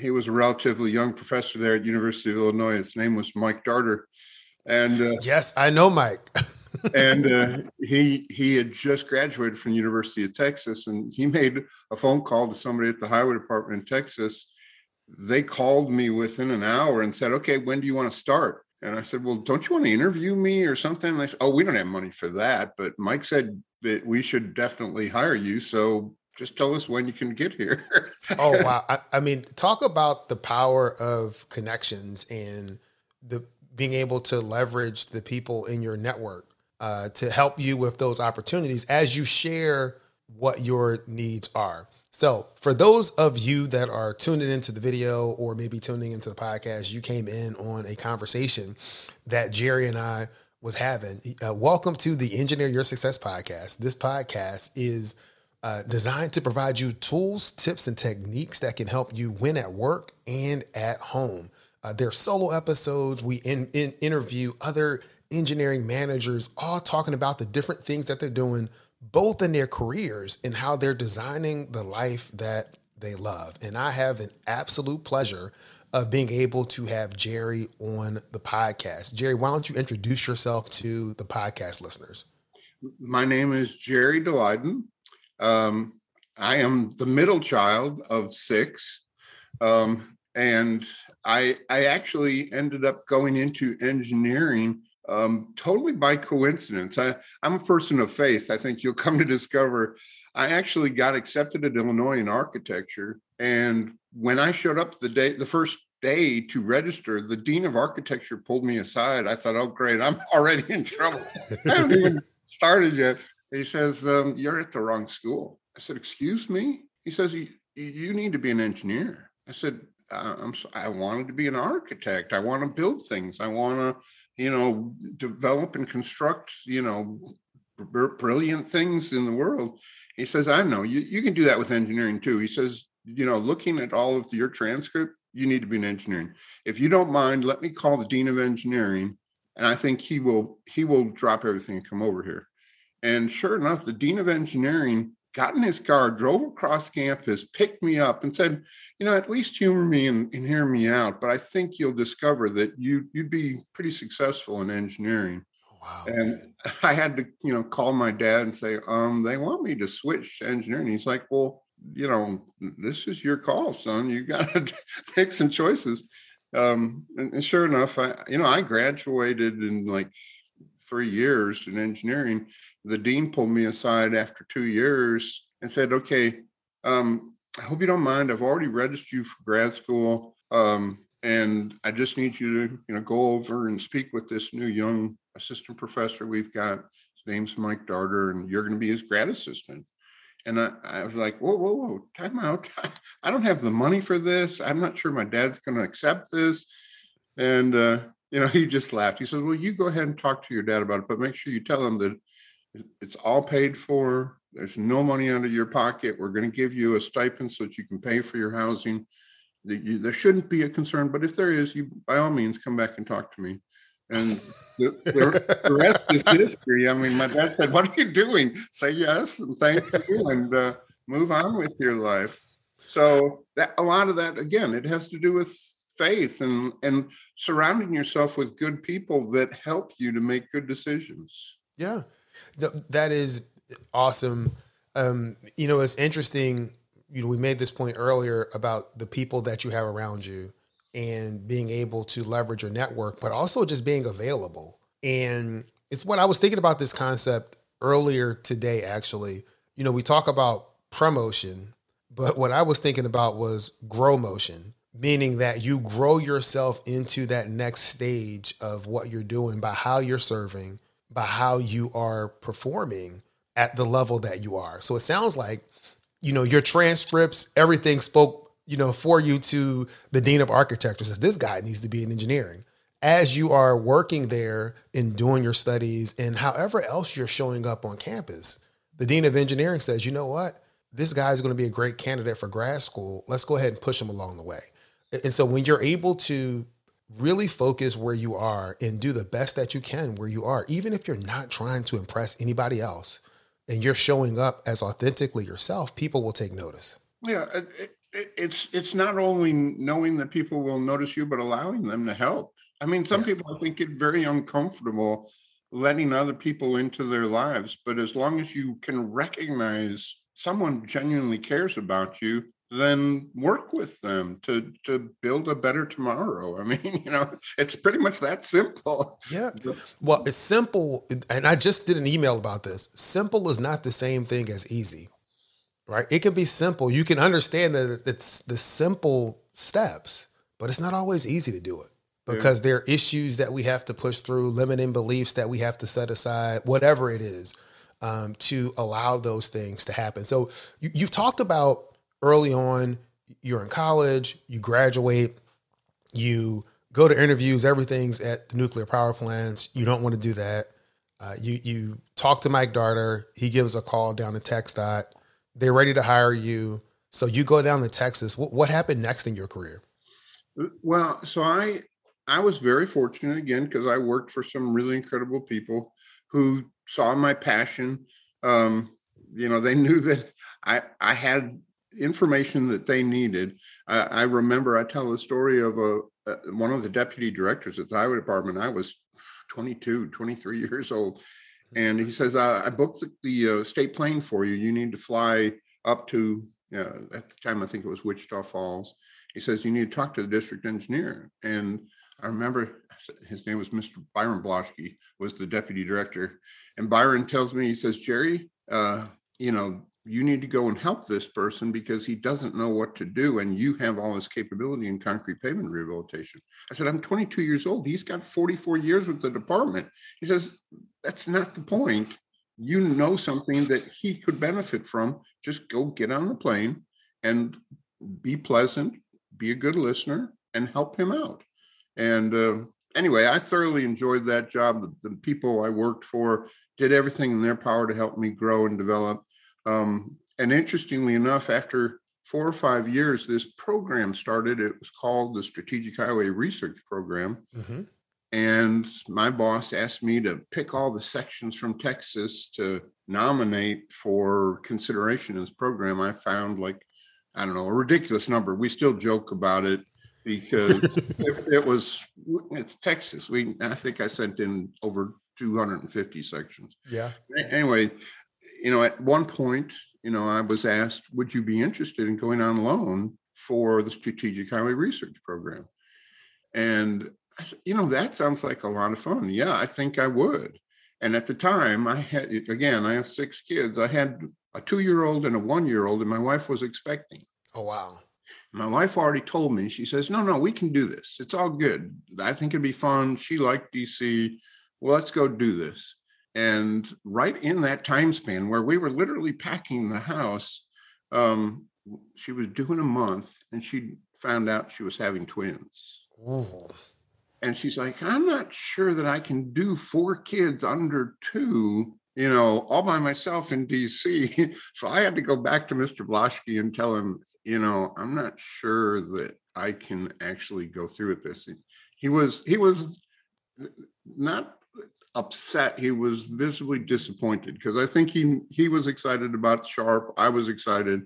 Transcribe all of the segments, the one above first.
he was a relatively young professor there at University of Illinois. His name was Mike Darter, and uh, yes, I know Mike. and uh, he he had just graduated from University of Texas, and he made a phone call to somebody at the highway department in Texas. They called me within an hour and said, "Okay, when do you want to start?" And I said, "Well, don't you want to interview me or something?" And they said, "Oh, we don't have money for that, but Mike said that we should definitely hire you. So just tell us when you can get here. oh wow! I, I, mean, talk about the power of connections and the being able to leverage the people in your network uh, to help you with those opportunities as you share what your needs are. So, for those of you that are tuning into the video or maybe tuning into the podcast, you came in on a conversation that Jerry and I was having. Uh, welcome to the Engineer Your Success podcast. This podcast is uh, designed to provide you tools, tips, and techniques that can help you win at work and at home. Uh, they're solo episodes. We in, in interview other engineering managers, all talking about the different things that they're doing, both in their careers and how they're designing the life that they love. And I have an absolute pleasure of being able to have Jerry on the podcast. Jerry, why don't you introduce yourself to the podcast listeners? My name is Jerry Daleiden. Um, I am the middle child of six, um, and I I actually ended up going into engineering um, totally by coincidence. I, I'm a person of faith. I think you'll come to discover. I actually got accepted at Illinois in architecture, and when I showed up the day, the first day to register, the dean of architecture pulled me aside. I thought, "Oh, great! I'm already in trouble. I haven't even started yet." He says, um, You're at the wrong school. I said, Excuse me? He says, You, need to be an engineer. I said, I'm, I wanted to be an architect. I want to build things. I want to, you know, develop and construct, you know, br- brilliant things in the world. He says, I know you, you can do that with engineering too. He says, you know, looking at all of your transcript, you need to be an engineering. If you don't mind, let me call the dean of engineering, and I think he will he will drop everything and come over here. And sure enough, the dean of engineering got in his car, drove across campus, picked me up, and said, "You know, at least humor me and, and hear me out. But I think you'll discover that you you'd be pretty successful in engineering." Wow. And I had to, you know, call my dad and say, um, they want me to switch to engineering. He's like, well, you know, this is your call, son. You got to make some choices. Um, and, and sure enough, I, you know, I graduated in like three years in engineering the dean pulled me aside after two years and said, okay, um, I hope you don't mind. I've already registered you for grad school. Um, and I just need you to, you know, go over and speak with this new young assistant professor we've got. His name's Mike Darter, and you're going to be his grad assistant. And I, I was like, whoa, whoa, whoa, time out. I don't have the money for this. I'm not sure my dad's going to accept this. And, uh, you know, he just laughed. He said, well, you go ahead and talk to your dad about it, but make sure you tell him that it's all paid for. There's no money out of your pocket. We're going to give you a stipend so that you can pay for your housing. There shouldn't be a concern, but if there is, you by all means come back and talk to me. And the, the, rest is history. I mean, my dad said, "What are you doing? Say yes and thank you, and uh, move on with your life." So that a lot of that again, it has to do with faith and and surrounding yourself with good people that help you to make good decisions. Yeah, that is awesome. Um, you know, it's interesting. You know, we made this point earlier about the people that you have around you and being able to leverage your network, but also just being available. And it's what I was thinking about this concept earlier today, actually. You know, we talk about promotion, but what I was thinking about was grow motion, meaning that you grow yourself into that next stage of what you're doing by how you're serving, by how you are performing at the level that you are. So it sounds like you know, your transcripts, everything spoke, you know, for you to the dean of architecture says this guy needs to be in engineering. As you are working there and doing your studies and however else you're showing up on campus, the dean of engineering says, you know what? This guy's going to be a great candidate for grad school. Let's go ahead and push him along the way. And so when you're able to really focus where you are and do the best that you can where you are, even if you're not trying to impress anybody else and you're showing up as authentically yourself, people will take notice. Yeah, it, it, it's it's not only knowing that people will notice you, but allowing them to help. I mean, some yes. people I think get very uncomfortable letting other people into their lives, but as long as you can recognize someone genuinely cares about you, then work with them to to build a better tomorrow. I mean, you know, it's pretty much that simple. Yeah. Well, it's simple, and I just did an email about this. Simple is not the same thing as easy, right? It can be simple. You can understand that it's the simple steps, but it's not always easy to do it because yeah. there are issues that we have to push through, limiting beliefs that we have to set aside, whatever it is, um, to allow those things to happen. So you, you've talked about early on, you're in college, you graduate, you go to interviews, everything's at the nuclear power plants. You don't want to do that. Uh, you you talk to Mike Darter. He gives a call down to TxDOT. They're ready to hire you. So you go down to Texas. What, what happened next in your career? Well, so I I was very fortunate again because I worked for some really incredible people who saw my passion. Um, you know, they knew that I I had information that they needed. I, I remember I tell the story of a, a, one of the deputy directors at the highway department. I was 22, 23 years old. And he says, I, I booked the, the uh, state plane for you. You need to fly up to, uh, at the time, I think it was Wichita Falls. He says, You need to talk to the district engineer. And I remember his name was Mr. Byron Blaschke, was the deputy director. And Byron tells me, he says, Jerry, uh, you know, you need to go and help this person because he doesn't know what to do and you have all this capability in concrete pavement rehabilitation. I said i'm 22 years old. He's got 44 years with the department. He says that's not the point. You know something that he could benefit from. Just go get on the plane and be pleasant be a good listener and help him out. And uh, anyway i thoroughly enjoyed that job. The, the people i worked for did everything in their power to help me grow and develop um, and interestingly enough, after four or five years, this program started. It was called the Strategic Highway Research Program. Mm-hmm. And my boss asked me to pick all the sections from Texas to nominate for consideration in this program. I found like, I don't know, a ridiculous number. We still joke about it because it, it, was it's Texas. We I think I sent in over 250 sections. Yeah. Anyway, you know, at one point, you know, I was asked, would you be interested in going on loan for the Strategic Highway Research Program? And I said, you know, that sounds like a lot of fun. Yeah, I think I would. And at the time, I had, again, I have six kids. I had a two year old and a one year old, and my wife was expecting. Oh, wow. My wife already told me, she says, no, no, we can do this. It's all good. I think it'd be fun. She liked DC. Well, let's go do this. And right in that time span where we were literally packing the house, um, she was doing a month and she found out she was having twins. Ooh. And she's like, I'm not sure that I can do four kids under two, you know, all by myself in DC. so I had to go back to Mr. Blaschke and tell him, you know, I'm not sure that I can actually go through with this. He was, he was not upset. He was visibly disappointed because I think he he was excited about SHRP. I was excited,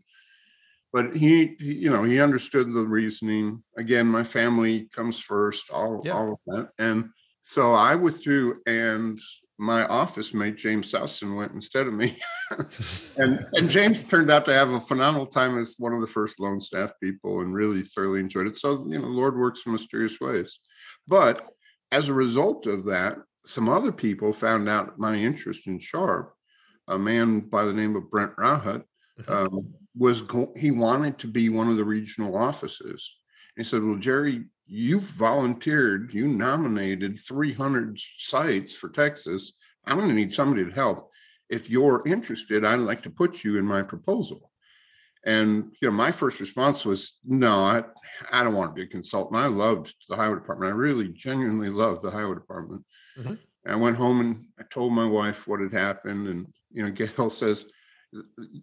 but he, he, you know he understood the reasoning. Again, my family comes first. All yeah. all of that, and so I withdrew, and my office mate James Southson went instead of me, and and James turned out to have a phenomenal time as one of the first loan staff people, and really thoroughly enjoyed it. So you know, Lord works in mysterious ways, but as a result of that, some other people found out my interest in SHRP. A man by the name of Brent Rauhut mm-hmm. um, was go- he wanted to be one of the regional offices. he said, "Well, Jerry, you've volunteered, you nominated 300 sites for Texas. I'm going to need somebody to help. If you're interested, I'd like to put you in my proposal." And you know, my first response was, "No, I, I don't want to be a consultant. I loved the highway department. I really, genuinely loved the highway department." Mm-hmm. I went home and I told my wife what had happened, and you know, Gail says,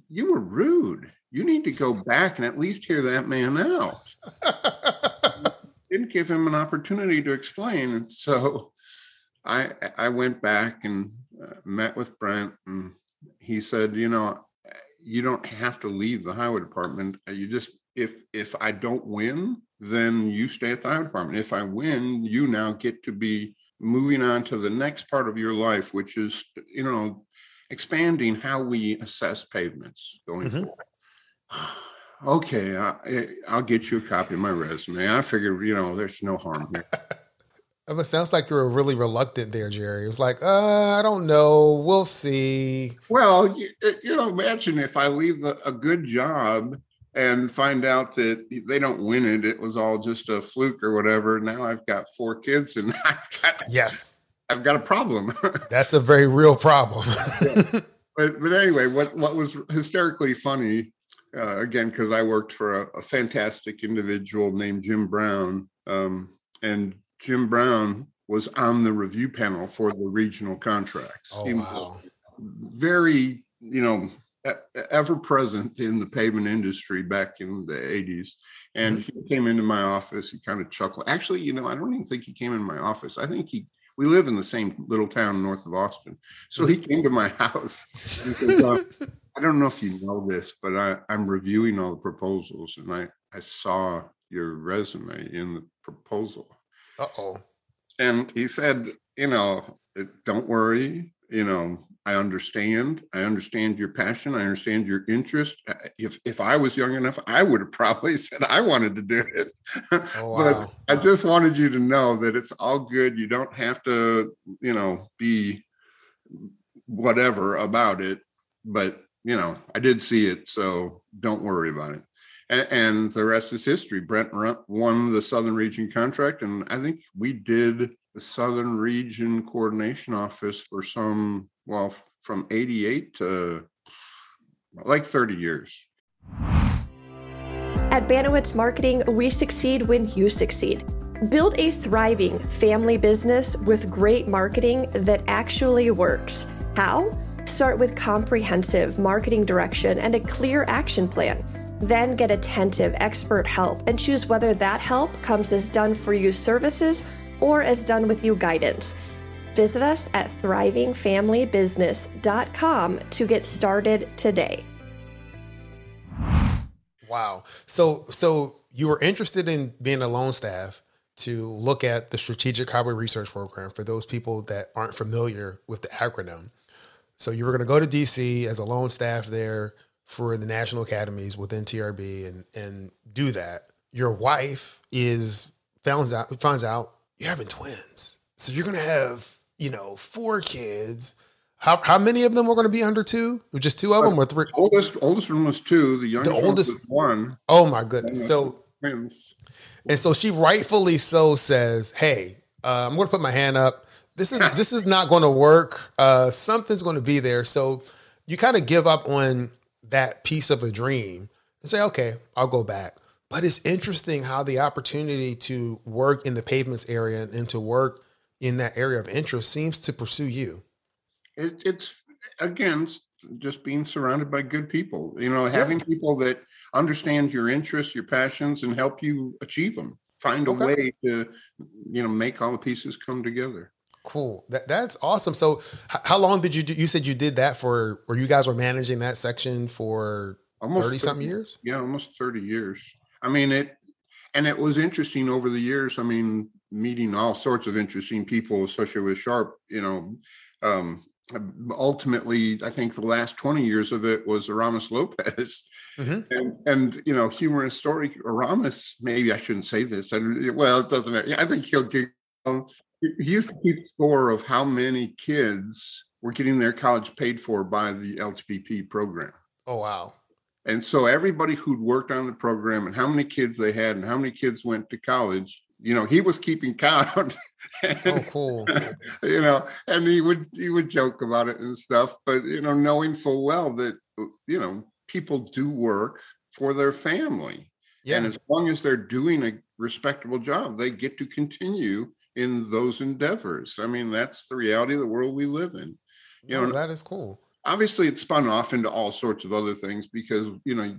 "You were rude. You need to go back and at least hear that man out." Didn't give him an opportunity to explain, and so I I went back and uh, met with Brent, and he said, "You know, you don't have to leave the highway department. You just if if I don't win, then you stay at the highway department. If I win, you now get to be moving on to the next part of your life, which is you know expanding how we assess pavements going mm-hmm. forward. okay, I, will get you a copy of my resume. I figured you know there's no harm here. It sounds like you were really reluctant there, Jerry. It was like, uh, I don't know. We'll see. Well, you, you know, imagine if I leave a, a good job and find out that they don't win it. It was all just a fluke or whatever. Now I've got four kids and I've got yes, I've got a problem. That's a very real problem. yeah. But but anyway, what what was hysterically funny uh, again because I worked for a, a, fantastic individual named Jim Brown, um, and Jim Brown was on the review panel for the regional contracts. Oh, wow. Very, you know, ever present in the pavement industry back in the 80s. And mm-hmm. he came into my office. He kind of chuckled. Actually, you know, I don't even think he came in my office. I think he, we live in the same little town north of Austin. So he came to my house. Said, uh, I don't know if you know this, but I, I'm reviewing all the proposals and I, I saw your resume in the proposal. Uh oh. And he said, you know, don't worry. You know, I understand. I understand your passion. I understand your interest. If if I was young enough, I would have probably said I wanted to do it. Oh, wow. but I just wanted you to know that it's all good. You don't have to, you know, be whatever about it. But you know, I did see it, so don't worry about it and, the rest is history. Brent won the Southern Region contract, and I think we did the Southern Region Coordination Office for some, well, from 88 to like 30 years. At Banowitz Marketing, we succeed when you succeed. Build a thriving family business with great marketing that actually works. How? Start with comprehensive marketing direction and a clear action plan. Then get attentive expert help and choose whether that help comes as done for you services or as done with you guidance. Visit us at thrivingfamilybusiness.com to get started today. Wow. So so you were interested in being a loan staff to look at the strategic highway research program for those people that aren't familiar with the acronym. So you were going to go to DC as a loan staff there for the national academies within TRB and and do that. Your wife is finds out finds out you're having twins, so you're gonna have you know four kids. How how many of them were going to be under two? Just two of them, or three? Oldest oldest one was two. The youngest the oldest one. Oh my goodness! So twins. and so she rightfully so says, "Hey, uh, I'm going to put my hand up. This is this is not going to work. Uh, something's going to be there." So you kind of give up on that piece of a dream and say, okay, I'll go back. But it's interesting how the opportunity to work in the pavements area and to work in that area of interest seems to pursue you. It, it's again just being surrounded by good people. You know, having yeah. people that understand your interests, your passions, and help you achieve them. Find a okay. way to, you know, make all the pieces come together. Cool. That that's awesome. So, h- how long did you do? You said you did that for, or you guys were managing that section for almost thirty something years. Yeah, almost thirty years. I mean it, and it was interesting over the years. I mean, meeting all sorts of interesting people associated with SHRP. You know, um, ultimately, I think the last twenty years of it was Aramis Lopez, mm-hmm. and and you know, humorous story. Aramis, maybe I shouldn't say this. And well, it doesn't matter. I think he'll get he used to keep score of how many kids were getting their college paid for by the LTPP program. Oh wow. And so everybody who'd worked on the program and how many kids they had and how many kids went to college, you know, he was keeping count. and, oh, cool. you know, and he would he would joke about it and stuff, but you know, knowing full well that you know, people do work for their family. Yeah. And as long as they're doing a respectable job, they get to continue in those endeavors. I mean, that's the reality of the world we live in. You no, know, that is cool. obviously it spun off into all sorts of other things because you know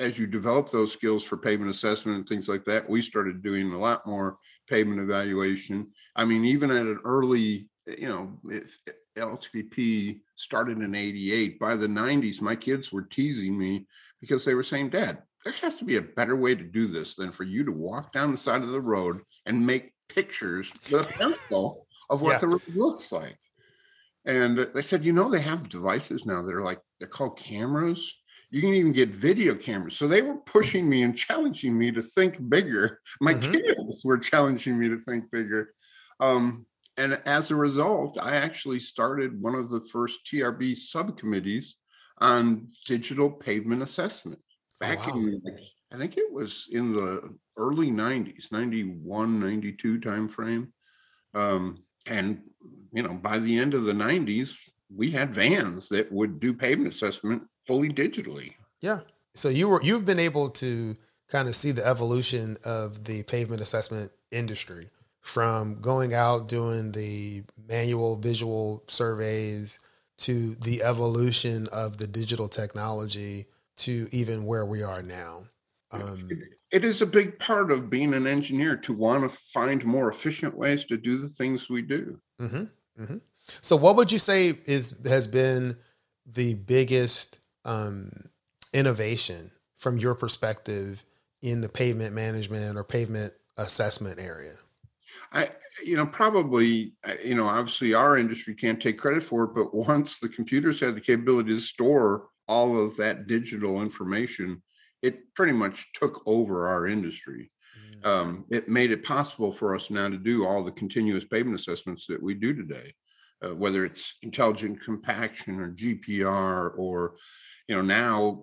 as- you develop those skills for pavement assessment and things like that we started doing a lot more pavement evaluation i mean even at an early eh, you know if eh, ltpp started in 88 by the 90s my kids were teasing me because they were saying dad there has to be a better way to do this than for you to walk down the side of the road and make pictures with a pencil of what Yeah. the road looks like and they said, you know, they have devices now that are like, they're called cameras. You can even get video cameras. So they were pushing me and challenging me to think bigger. My Mhm. kids were challenging me to think bigger. Um, and as a result, I actually started one of the first TRB subcommittees on digital pavement assessment back wow. in, like, I think it was in the early 90s, 91, 92 timeframe. Um, and you know, by the end of the 90s, we had vans that would do pavement assessment fully digitally. Yeah. So you were you've been able to kind of see the evolution of the pavement assessment industry from going out doing the manual visual surveys to the evolution of the digital technology to even where we are now. Um, It is a big part of being an engineer to want to find more efficient ways to do the things we do. hmm hmm So, what would you say is has been the biggest um, innovation from your perspective in the pavement management or pavement assessment area? I, you know, probably, uh, you know, obviously our industry can't take credit for it, but once the computers had the capability to store all of that digital information, it pretty much took over our industry. um, it made it possible for us now to do all the continuous pavement assessments that we do today, uh, whether it's intelligent compaction or GPR or, you know, now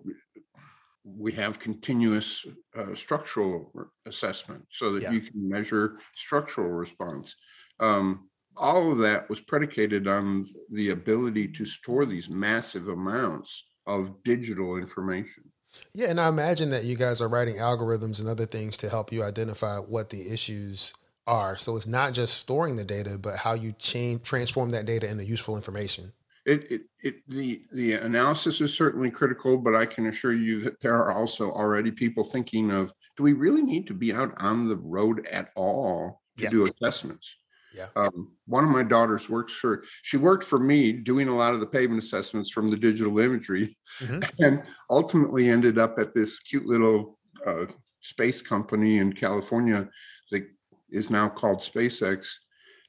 we have continuous uh, structural assessment so that Yeah. you can measure structural response. Um, all of that was predicated on the ability to store these massive amounts of digital information. Yeah, and I imagine that you guys are writing algorithms and other things to help you identify what the issues are. So it's not just storing the data, but how you change transform that data into useful information. It, it, it, the, the analysis is certainly critical, but I can assure you that there are also already people thinking of, do we really need to be out on the road at all to Yeah. do assessments? Yeah. Um, one of my daughters works for, she worked for me doing a lot of the pavement assessments from the digital imagery Mhm. and ultimately ended up at this cute little uh, space company in California that is now called SpaceX.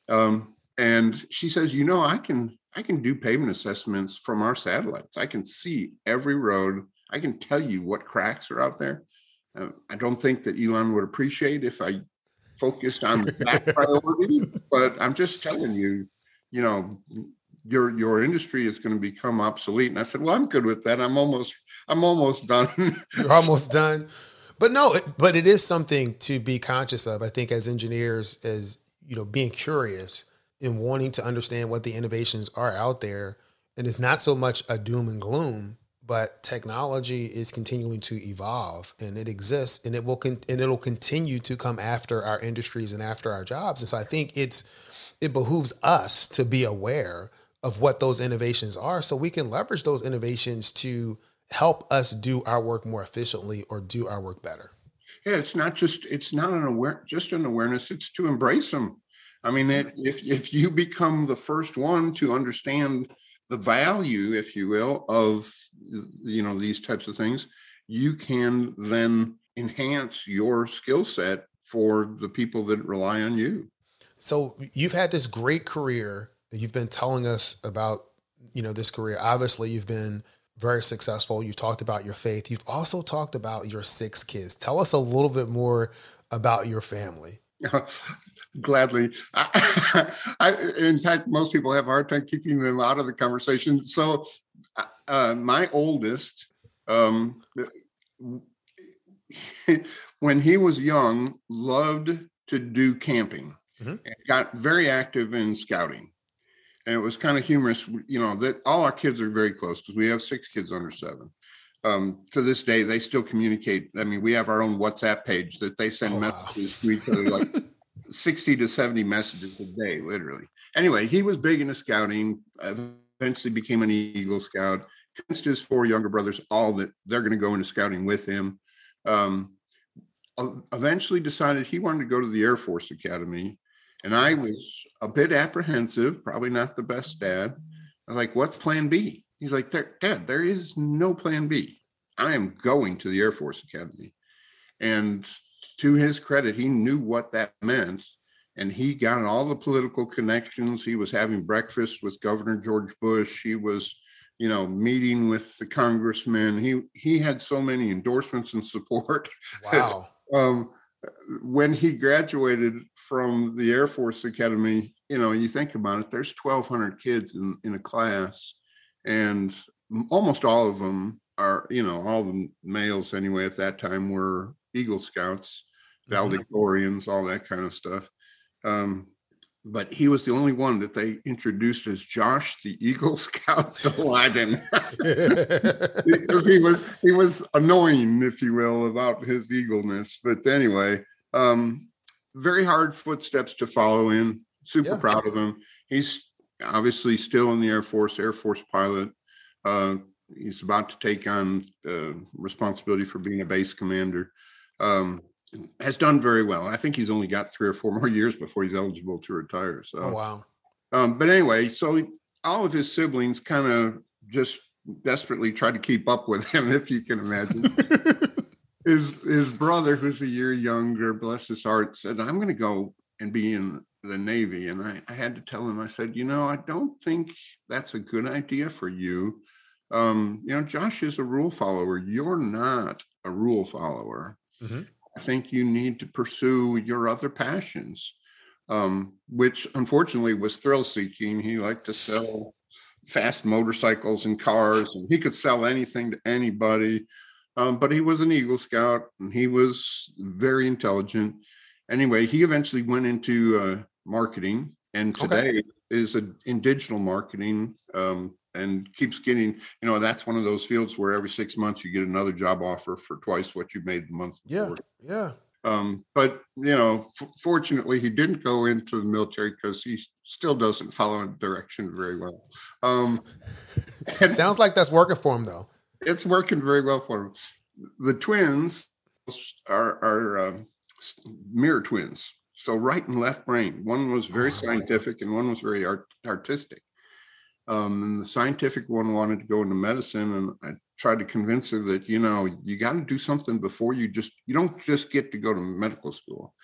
Um, and she says, you know, I can I can do pavement assessments from our satellites. I can see every road. I can tell you what cracks are out there. Uh, I don't think that Elon would appreciate if I focused on that priority, but I'm just telling you, you know, your your industry is going to become obsolete. And I said, well, I'm good with that. I'm almost I'm almost done. You're almost done. But no, it, but it is something to be conscious of. I think as engineers, as you know, being curious and wanting to understand what the innovations are out there, and it's not so much a doom and gloom, but technology is continuing to evolve and it exists and it will con- and it'll continue to come after our industries and after our jobs. And so I think it's it behooves us to be aware of what those innovations are so we can leverage those innovations to help us do our work more efficiently or do our work better. yeah, it's not just it's not an aware just an awareness. It's to embrace them. I mean, it, if if you become the first one to understand the value, if you will, of you know these types of things, you can then enhance your skill set for the people that rely on you. So you've had this great career. You've been telling us about, you know, this career. Obviously, you've been very successful. You've talked about your faith. You've also talked about your six kids. Tell us a little bit more about your family. Gladly. I, I, in fact, most people have a hard time keeping them out of the conversation. So, uh, my oldest, um, when he was young, loved to do camping. Mhm. and Got very active in scouting, and it was kind of humorous. You know that all our kids are very close because we have six kids under seven. um, to this day, they still communicate. I mean, we have our own WhatsApp page that they send oh, messages wow. to each other, like 60 to 70 messages a day, literally. Anyway, he was big into scouting, eventually became an Eagle Scout, convinced his four younger brothers all that they're going to go into scouting with him. Um, eventually decided he wanted to go to the Air Force Academy. And I was a bit apprehensive, probably not the best dad. I'm like, what's plan B? He's like, Dad, there is no plan B. I am going to the Air Force Academy. And to his credit, he knew what that meant. And he got all the political connections. He was having breakfast with Governor George Bush. He was, you know, meeting with the congressman. He he had so many endorsements and support. Wow. um, when he graduated from the Air Force Academy, you know, you think about it, there's 1,200 kids in, in a class and almost all of them are you know all the males anyway at that time were eagle scouts mm-hmm. valedictorians all that kind of stuff um, but he was the only one that they introduced as Josh the Eagle Scout because he was he was annoying, if you will, about his eagleness. But anyway, um, very hard footsteps to follow in. Super yeah. proud of him. He's obviously still in the Air Force, Air Force pilot. Uh, he's about to take on uh, responsibility for being a base commander. Um, has done very well. I think he's only got three or four more years before he's eligible to retire. So, oh, wow. Um, but anyway, so all of his siblings kind of just desperately try to keep up with him, if you can imagine. his his brother, who's a year younger, bless his heart, said, "I'm going to go and be in the Navy. And I, I, had to tell him, I said, you know, I don't think that's a good idea for you. Um, you know, Josh is a rule follower. You're not a rule follower. Mm-hmm. I think you need to pursue your other passions, um, which unfortunately was thrill seeking. He liked to sell fast motorcycles and cars, and he could sell anything to anybody. Um, but he was an Eagle Scout and he was very intelligent. Anyway, he eventually went into uh, marketing and today okay. is a, in digital marketing um, and keeps getting you know that's one of those fields where every six months you get another job offer for twice what you made the month before. yeah yeah um, but you know f- fortunately he didn't go into the military because he still doesn't follow a direction very well um, sounds like that's working for him though it's working very well for him the twins are are um, mirror twins so right and left brain. One was very scientific and one was very art, artistic. Um, and the scientific one wanted to go into medicine, and I tried to convince her that you know you got to do something before you just you don't just get to go to medical school.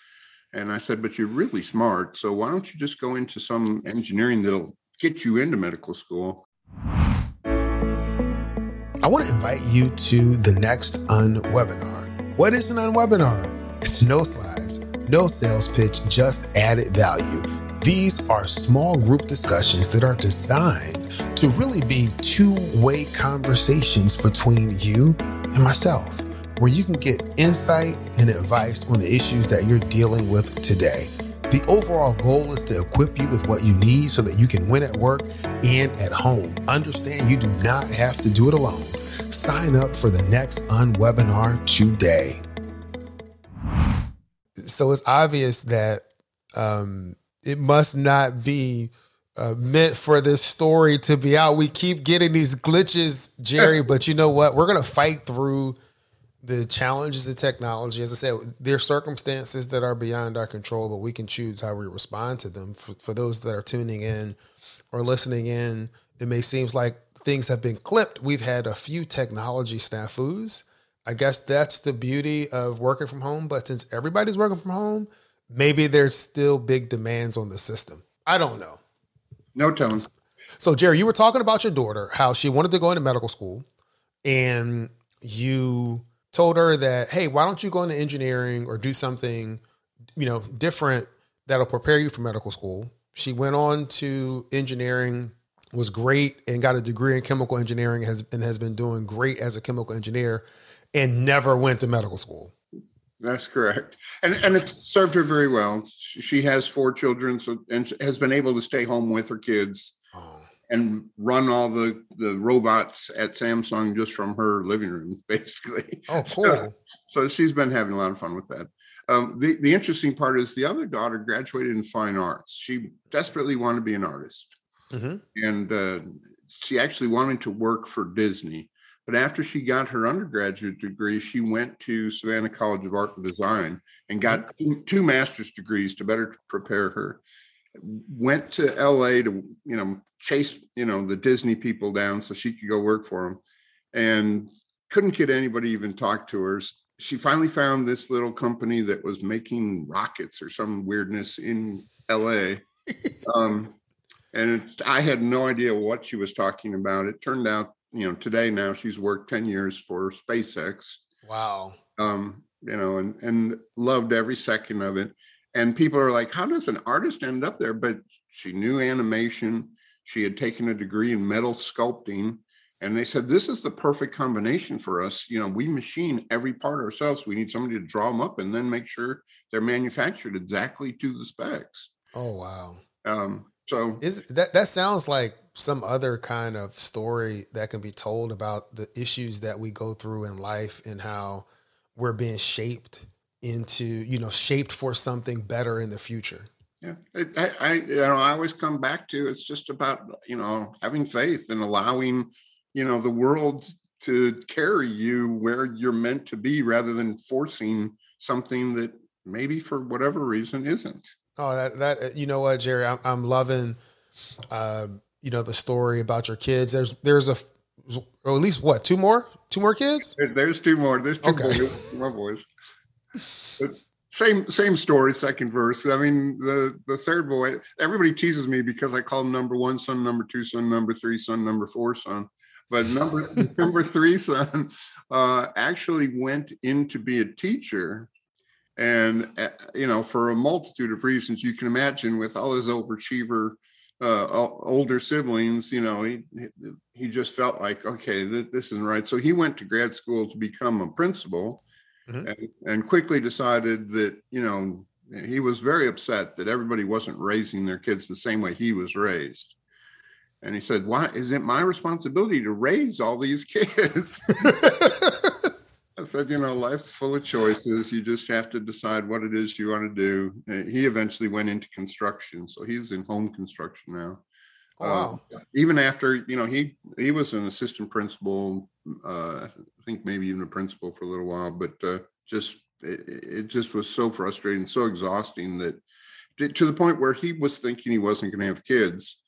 And I said, but you're really smart, so why don't you just go into some engineering that'll get you into medical school? I want to invite you to the next unwebinar. What is an unwebinar? It's no slides no sales pitch, just added value. These are small group discussions that are designed to really be two way conversations between you and myself, where you can get insight and advice on the issues that you're dealing with today. The overall goal is to equip you with what you need so that you can win at work and at home. Understand you do not have to do it alone. Sign up for the next unwebinar today so it's obvious that um, it must not be uh, meant for this story to be out. We keep getting these glitches, Jerry, but you know what? We're going to fight through the challenges of technology. As I said, there are circumstances that are beyond our control, but we can choose how we respond to them. For, for those that are tuning in or listening in, it may seem like things have been clipped. We've had a few technology snafus I guess that's the beauty of working from home. But since everybody's working from home, maybe there's still big demands on the system. I don't know. No telling. So, Jerry, you were talking about your daughter, how she wanted to go into medical school, and you told her that, hey, why don't you go into engineering or do something, you know, different that'll prepare you for medical school. She went on to engineering, was great, and got a degree in chemical engineering, has and has been doing great as a chemical engineer and never went to medical school. That's correct, and and it's served her very well. She has four children, so and has been able to stay home with her kids. Oh. and run all the the robots at Samsung just from her living room, basically. Oh, cool. So, so she's been having a lot of fun with that. Um, the the interesting part is the other daughter graduated in fine arts. She desperately wanted to be an artist, hmm and uh, she actually wanted to work for Disney. But after she got her undergraduate degree, she went to Savannah College of Art and Design and got two, two master's degrees to better prepare her. Went to LA to you know chase you know the Disney people down so she could go work for them, and couldn't get anybody even talk to her. She finally found this little company that was making rockets or some weirdness in LA. Um, and I had no idea what she was talking about. It turned out, you know, today now she's worked 10 years for SpaceX, Wow. um, you know, and, and loved every second of it. And people are like, how does an artist end up there? But she knew animation. She had taken a degree in metal sculpting. And they said, this is the perfect combination for us. You know, we machine every part ourselves. We need somebody to draw them up and then make sure they're manufactured exactly to the specs. Oh, wow. Um, so Is that that sounds like some other kind of story that can be told about the issues that we go through in life and how we're being shaped into, you know, shaped for something better in the future. Yeah, I, I, I, you know, I always come back to it's just about you know having faith and allowing, you know, the world to carry you where you're meant to be, rather than forcing something that maybe for whatever reason isn't. Oh, that that you know what, Jerry, I'm I'm loving, uh, you know, the story about your kids. There's there's a, or at least what two more two more kids. There- There's two more. There's two Okay. boys, two more boys. But same same story. Second verse. I mean, the the third boy. Everybody teases me because I call him number one son, number two son, number three son, number four son. But number number three son uh, actually went in to be a teacher, and uh, you know, for a multitude of reasons, you can imagine with all his overachiever uh, older siblings, you know, he he just felt like, okay, th- this isn't right. So he went to grad school to become a principal, Mhm. and, and quickly decided that, you know, he was very upset that everybody wasn't raising their kids the same way he was raised. And he said, "Why is it my responsibility to raise all these kids?" Said, you know, life's full of choices. You just have to decide what it is you want to do. And he eventually went into construction, so he's in home construction now. Oh, wow. Um, even after, you know, he he was an assistant principal, uh, I think maybe even a principal for a little while, but uh, just it, it just was so frustrating, so exhausting that to the point where he was thinking he wasn't going to have kids.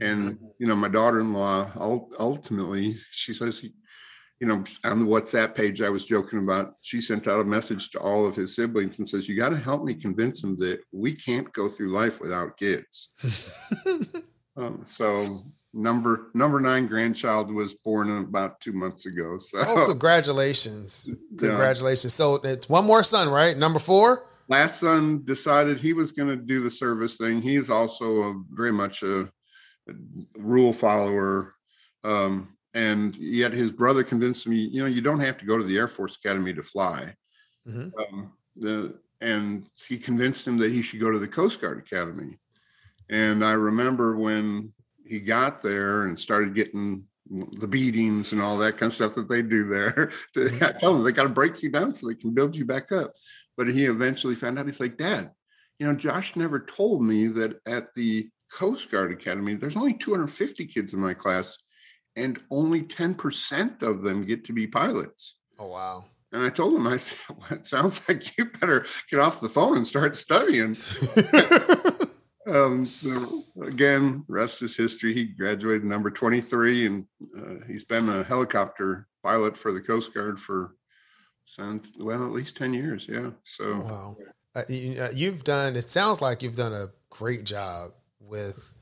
And you know, my daughter-in-law ultimately, she says, he, you know, on the WhatsApp page I was joking about, she sent out a message to all of his siblings and says, "You got to help me convince them that we can't go through life without kids." Um, so number number nine grandchild was born about two months ago. So oh, congratulations. Yeah. Congratulations. So it's one more son, right? Number four? last son decided he was going to do the service thing. He's also a, very much a, a rule follower. Um, and yet his brother convinced me, you know, you don't have to go to the Air Force Academy to fly. Mhm. Um, the, and he convinced him that he should go to the Coast Guard Academy. And I remember when he got there and started getting the beatings and all that kind of stuff that they do there. to- I tell them they got to break you down so they can build you back up. But he eventually found out. He's like, Dad, you know, Josh never told me that at the Coast Guard Academy, there's only 250 kids in my class, and only 10% of them get to be pilots. Oh, wow. And I told him, I said, well, it sounds like you better get off the phone and start studying. Um, so again, rest is history. He graduated number 23 and uh, he's been a helicopter pilot for the Coast Guard for well, at least 10 years. Yeah. So Wow. Uh, you, uh, you've done, it sounds like you've done a great job with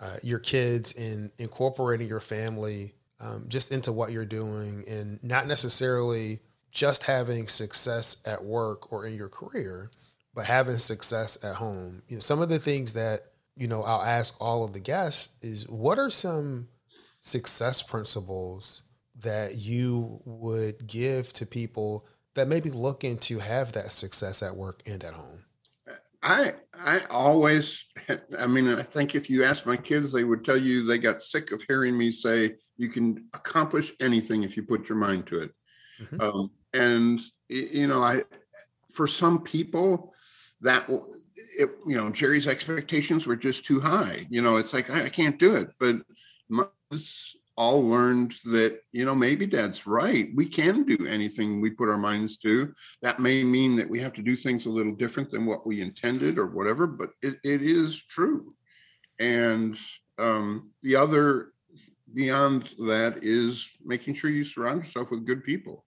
uh, your kids and incorporating your family um, just into what you're doing and not necessarily just having success at work or in your career, but having success at home. You know, some of the things that, you know, I'll ask all of the guests is what are some success principles that you would give to people that may be looking to have that success at work and at home? I I always I mean I think if you ask my kids they would tell you they got sick of hearing me say you can accomplish anything if you put your mind to it. Mm-hmm. Um, and you know I for some people that it, you know Jerry's expectations were just too high. You know it's like I, I can't do it, but my, all learned that you know maybe dad's right. We can do anything we put our minds to. That may mean that we have to do things a little different than what we intended or whatever but it, it is true. And um, the other beyond that is making sure you surround yourself with good people.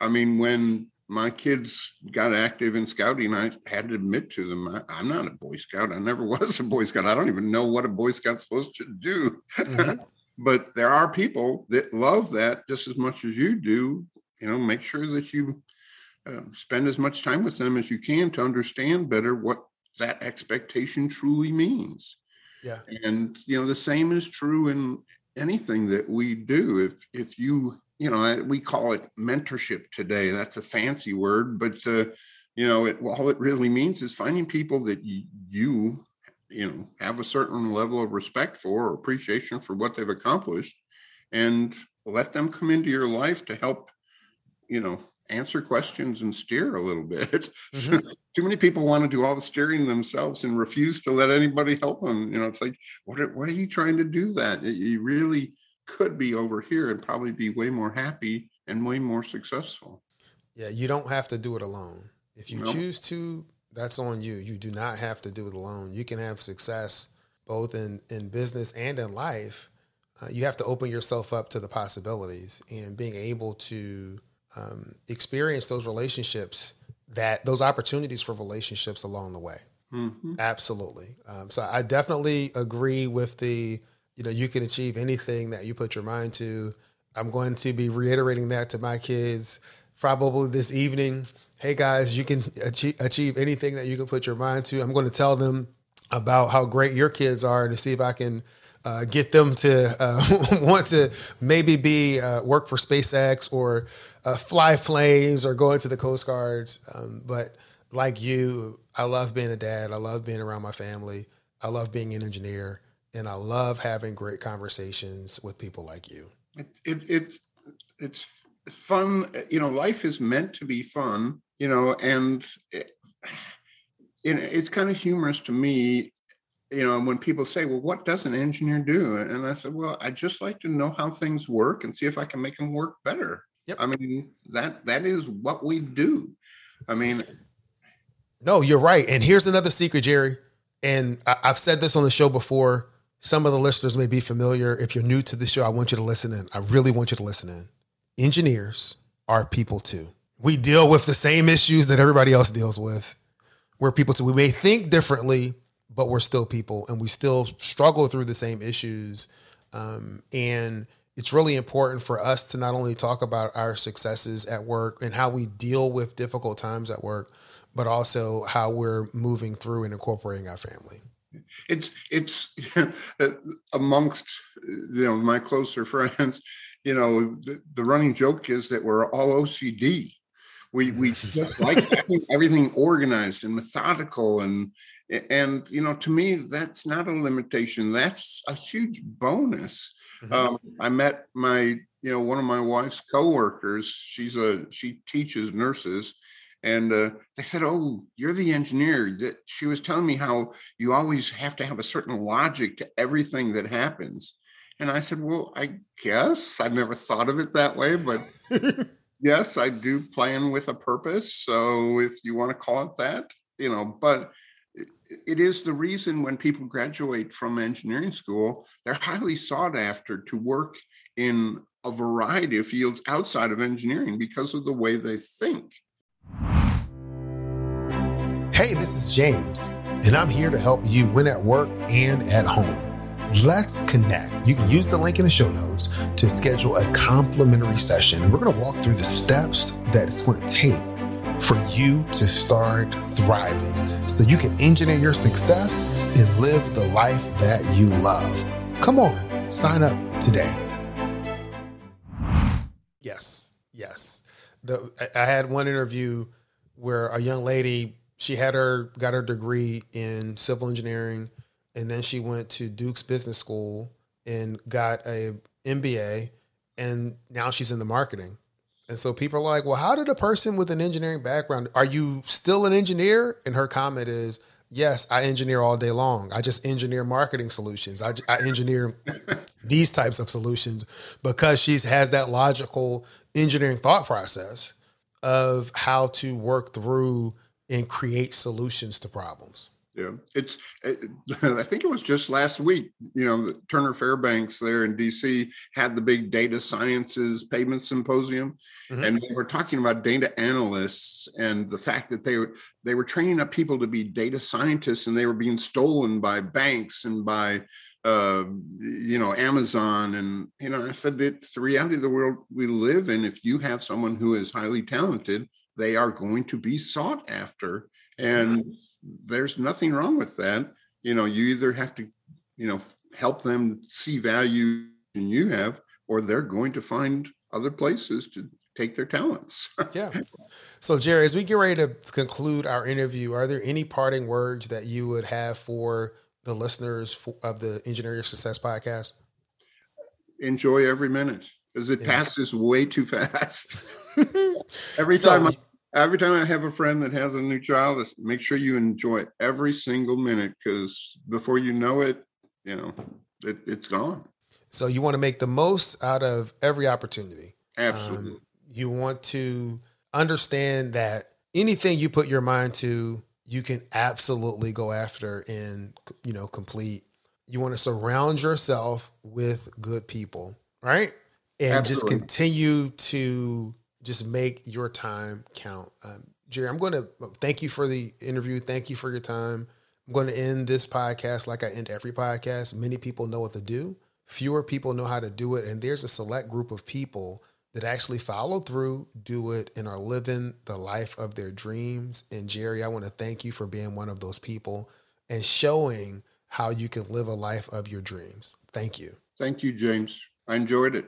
I mean when my kids got active in scouting i had to admit to them I, am not a boy scout. I never was a boy scout. I don't even know what a boy scout's supposed to do. Mm-hmm but there are people that love that just as much as you do you know make sure that you uh, spend as much time with them as you can to understand better what that expectation truly means. Yeah. And you know the same is true in anything that we do. If if you you know we call it mentorship today. That's a fancy word but uh, you know it all it really means is finding people that you you know have a certain level of respect for or appreciation for what they've accomplished and let them come into your life to help you know answer questions and steer a little bit mm-hmm. too many people want to do all the steering themselves and refuse to let anybody help them you know it's like what are, what are you trying to do that you really could be over here and probably be way more happy and way more successful yeah you don't have to do it alone if you nope. choose to that's on you. You do not have to do it alone. You can have success both in in business and in life. Uh, you have to open yourself up to the possibilities and being able to um, experience those relationships that those opportunities for relationships along the way. Mm-hmm. Absolutely. Um, so I definitely agree with the you know you can achieve anything that you put your mind to. I'm going to be reiterating that to my kids probably this evening hey guys, you can achieve, achieve anything that you can put your mind to. I'm going to tell them about how great your kids are to see if I can uh, get them to uh, want to maybe be uh, work for SpaceX or uh, fly planes or go into the Coast Guards. Um, but like you, I love being a dad. I love being around my family. I love being an engineer, and I love having great conversations with people like you. It, it, it it's fun. You know, life is meant to be fun you know, and it, it's kind of humorous to me, you know, when people say, well, what does an engineer do? And I said, well, I just like to know how things work and see if I can make them work better. Yep. I mean, that that is what we do. I mean, no, you're right. And here's another secret, Jerry. And I, I've said this on the show before. Some of the listeners may be familiar. If you're new to the show, I want you to listen in. I really want you to listen in. Engineers are people too we deal with the same issues that everybody else deals with. We're people too. We may think differently, but we're still people and we still struggle through the same issues. Um, and it's really important for us to not only talk about our successes at work and how we deal with difficult times at work, but also how we're moving through and incorporating our family. It's it's amongst you know my closer friends. You know the, the running joke is that we're all OCD we we like everything organized and methodical and and you know to me that's not a limitation. That's a huge bonus. Mm-hmm. Um, I met my you know one of my wife's coworkers. She's a she teaches nurses. And uh, they said, "Oh, you're the engineer." That she was telling me how you always have to have a certain logic to everything that happens. And I said, "Well, I guess I never thought of it that way, but yes, I do plan with a purpose. So if you want to call it that, you know, but it is the reason when people graduate from engineering school, they're highly sought after to work in a variety of fields outside of engineering because of the way they think. Hey, this is James, and I'm here to help you win at work and at home. Let's connect. You can use the link in the show notes to schedule a complimentary session. We're going to walk through the steps that it's going to take for you to start thriving so you can engineer your success and live the life that you love. Come on, sign up today. Yes, yes. The, I had one interview where a young lady she had her got her degree in civil engineering, and then she went to Duke's Business School and got a MBA, and now she's in the marketing. And so people are like, "Well, how did a person with an engineering background? Are you still an engineer?" And her comment is, "Yes, I engineer all day long. I just engineer marketing solutions. I, I engineer these types of solutions because she has that logical engineering thought process of how to work through and create solutions to problems." Yeah, it's. It, I think it was just last week. You know, Turner Fairbanks there in DC had the big data sciences pavement symposium, mm-hmm. and we were talking about data analysts and the fact that they were they were training up people to be data scientists, and they were being stolen by banks and by uh, you know Amazon, and you know I said it's the reality of the world we live in. If you have someone who is highly talented, they are going to be sought after, and mm-hmm there's nothing wrong with that. You know, you either have to, you know, help them see value in you have, or they're going to find other places to take their talents. yeah. So, Jerry, as we get ready to conclude our interview, are there any parting words that you would have for the listeners of the Engineer Your Success podcast? Enjoy every minute because it yeah. passes way too fast. every so, time I every time I have a friend that has a new child, make sure you enjoy every single minute because before you know it, you know, it, it's gone. So you want to make the most out of every opportunity. Absolutely. Um, you want to understand that anything you put your mind to, you can absolutely go after and you know complete. You want to surround yourself with good people, right? And absolutely. just continue to just make your time count. Um, Jerry, I'm going to thank you for the interview. Thank you for your time. I'm going to end this podcast like I end every podcast. Many people know what to do, fewer people know how to do it. And there's a select group of people that actually follow through, do it, and are living the life of their dreams. And Jerry, I want to thank you for being one of those people and showing how you can live a life of your dreams. Thank you. Thank you, James. I enjoyed it.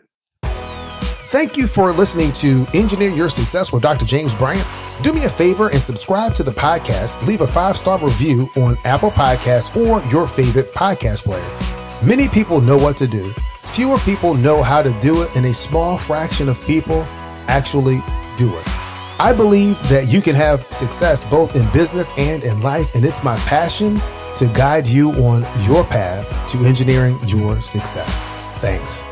Thank you for listening to Engineer Your Success with Dr. James Bryant. Do me a favor and subscribe to the podcast. Leave a five star review on Apple Podcasts or your favorite podcast player. Many people know what to do, fewer people know how to do it, and a small fraction of people actually do it. I believe that you can have success both in business and in life, and it's my passion to guide you on your path to engineering your success. Thanks.